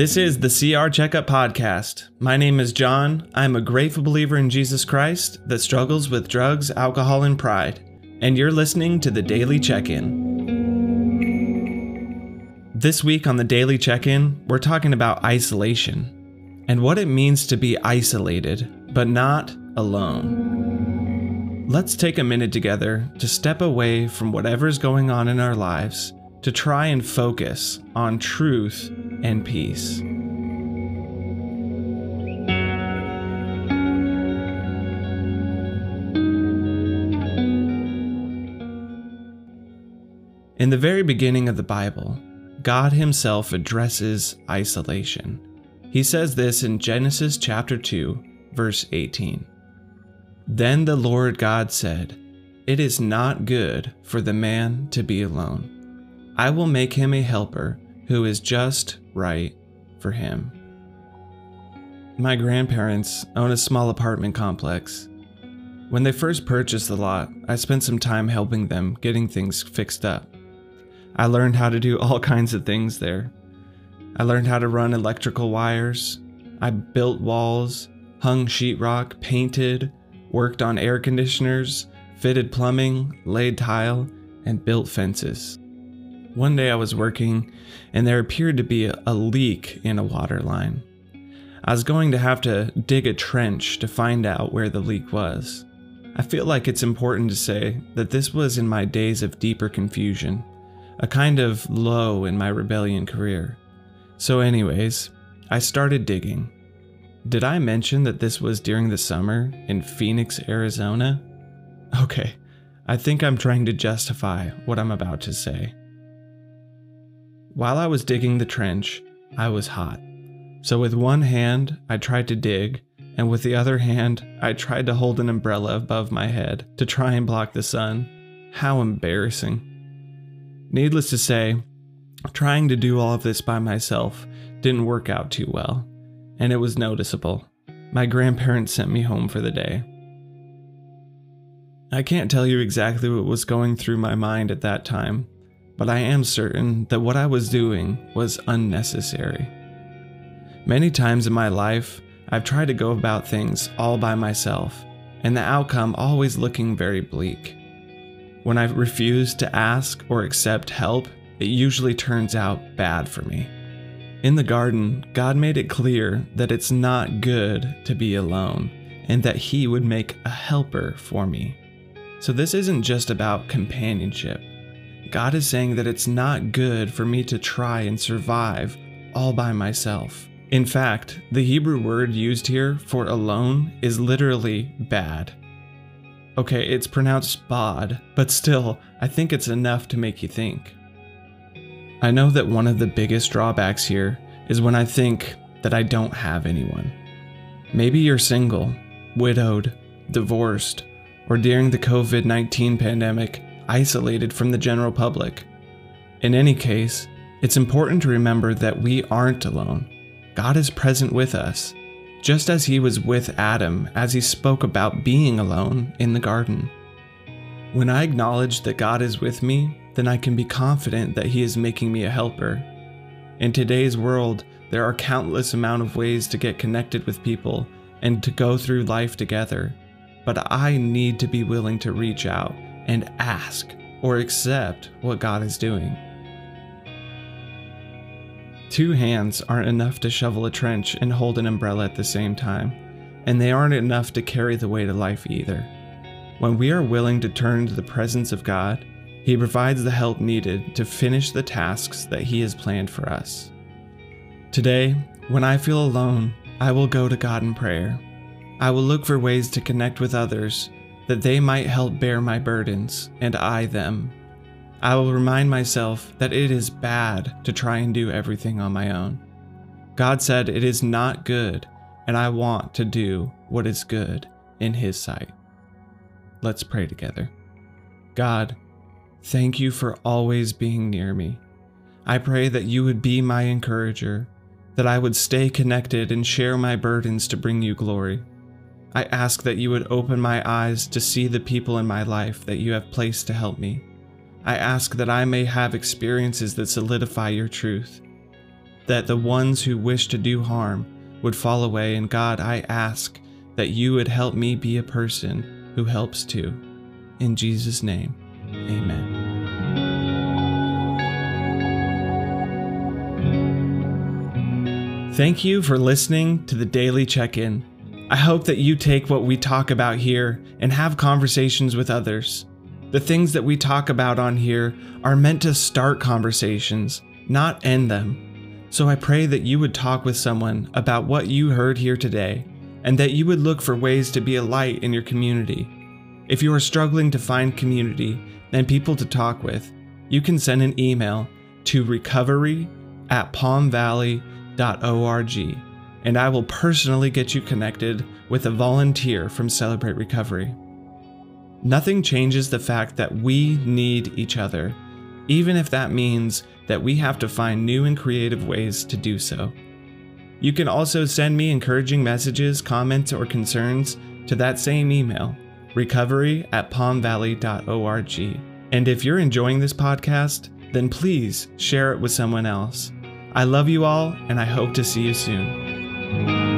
This is the CR Checkup Podcast. My name is John. I'm a grateful believer in Jesus Christ that struggles with drugs, alcohol, and pride. And you're listening to the Daily Check In. This week on the Daily Check In, we're talking about isolation and what it means to be isolated, but not alone. Let's take a minute together to step away from whatever's going on in our lives to try and focus on truth and peace. In the very beginning of the Bible, God Himself addresses isolation. He says this in Genesis chapter 2, verse 18. Then the Lord God said, It is not good for the man to be alone. I will make him a helper who is just right for him. My grandparents own a small apartment complex. When they first purchased the lot, I spent some time helping them getting things fixed up. I learned how to do all kinds of things there. I learned how to run electrical wires. I built walls, hung sheetrock, painted, worked on air conditioners, fitted plumbing, laid tile, and built fences. One day I was working and there appeared to be a leak in a water line. I was going to have to dig a trench to find out where the leak was. I feel like it's important to say that this was in my days of deeper confusion, a kind of low in my rebellion career. So, anyways, I started digging. Did I mention that this was during the summer in Phoenix, Arizona? Okay, I think I'm trying to justify what I'm about to say. While I was digging the trench, I was hot. So, with one hand, I tried to dig, and with the other hand, I tried to hold an umbrella above my head to try and block the sun. How embarrassing. Needless to say, trying to do all of this by myself didn't work out too well, and it was noticeable. My grandparents sent me home for the day. I can't tell you exactly what was going through my mind at that time, but I am certain that what I was doing was unnecessary. Many times in my life, I've tried to go about things all by myself, and the outcome always looking very bleak. When I refuse to ask or accept help, it usually turns out bad for me. In the garden, God made it clear that it's not good to be alone, and that He would make a helper for me. So, this isn't just about companionship, God is saying that it's not good for me to try and survive all by myself. In fact, the Hebrew word used here for alone is literally bad. Okay, it's pronounced bod, but still, I think it's enough to make you think. I know that one of the biggest drawbacks here is when I think that I don't have anyone. Maybe you're single, widowed, divorced, or during the COVID 19 pandemic, isolated from the general public. In any case, it's important to remember that we aren't alone. God is present with us, just as He was with Adam as he spoke about being alone in the garden. When I acknowledge that God is with me, then I can be confident that He is making me a helper. In today's world, there are countless amount of ways to get connected with people and to go through life together, but I need to be willing to reach out and ask or accept what God is doing. Two hands aren't enough to shovel a trench and hold an umbrella at the same time, and they aren't enough to carry the weight of life either. When we are willing to turn to the presence of God, He provides the help needed to finish the tasks that He has planned for us. Today, when I feel alone, I will go to God in prayer. I will look for ways to connect with others that they might help bear my burdens, and I them. I will remind myself that it is bad to try and do everything on my own. God said it is not good, and I want to do what is good in His sight. Let's pray together. God, thank you for always being near me. I pray that you would be my encourager, that I would stay connected and share my burdens to bring you glory. I ask that you would open my eyes to see the people in my life that you have placed to help me. I ask that I may have experiences that solidify your truth, that the ones who wish to do harm would fall away. And God, I ask that you would help me be a person who helps too. In Jesus' name, amen. Thank you for listening to the Daily Check In. I hope that you take what we talk about here and have conversations with others. The things that we talk about on here are meant to start conversations, not end them. So I pray that you would talk with someone about what you heard here today and that you would look for ways to be a light in your community. If you are struggling to find community and people to talk with, you can send an email to recovery at palmvalley.org and I will personally get you connected with a volunteer from Celebrate Recovery. Nothing changes the fact that we need each other, even if that means that we have to find new and creative ways to do so. You can also send me encouraging messages, comments, or concerns to that same email, recovery at palmvalley.org. And if you're enjoying this podcast, then please share it with someone else. I love you all, and I hope to see you soon. Thank you.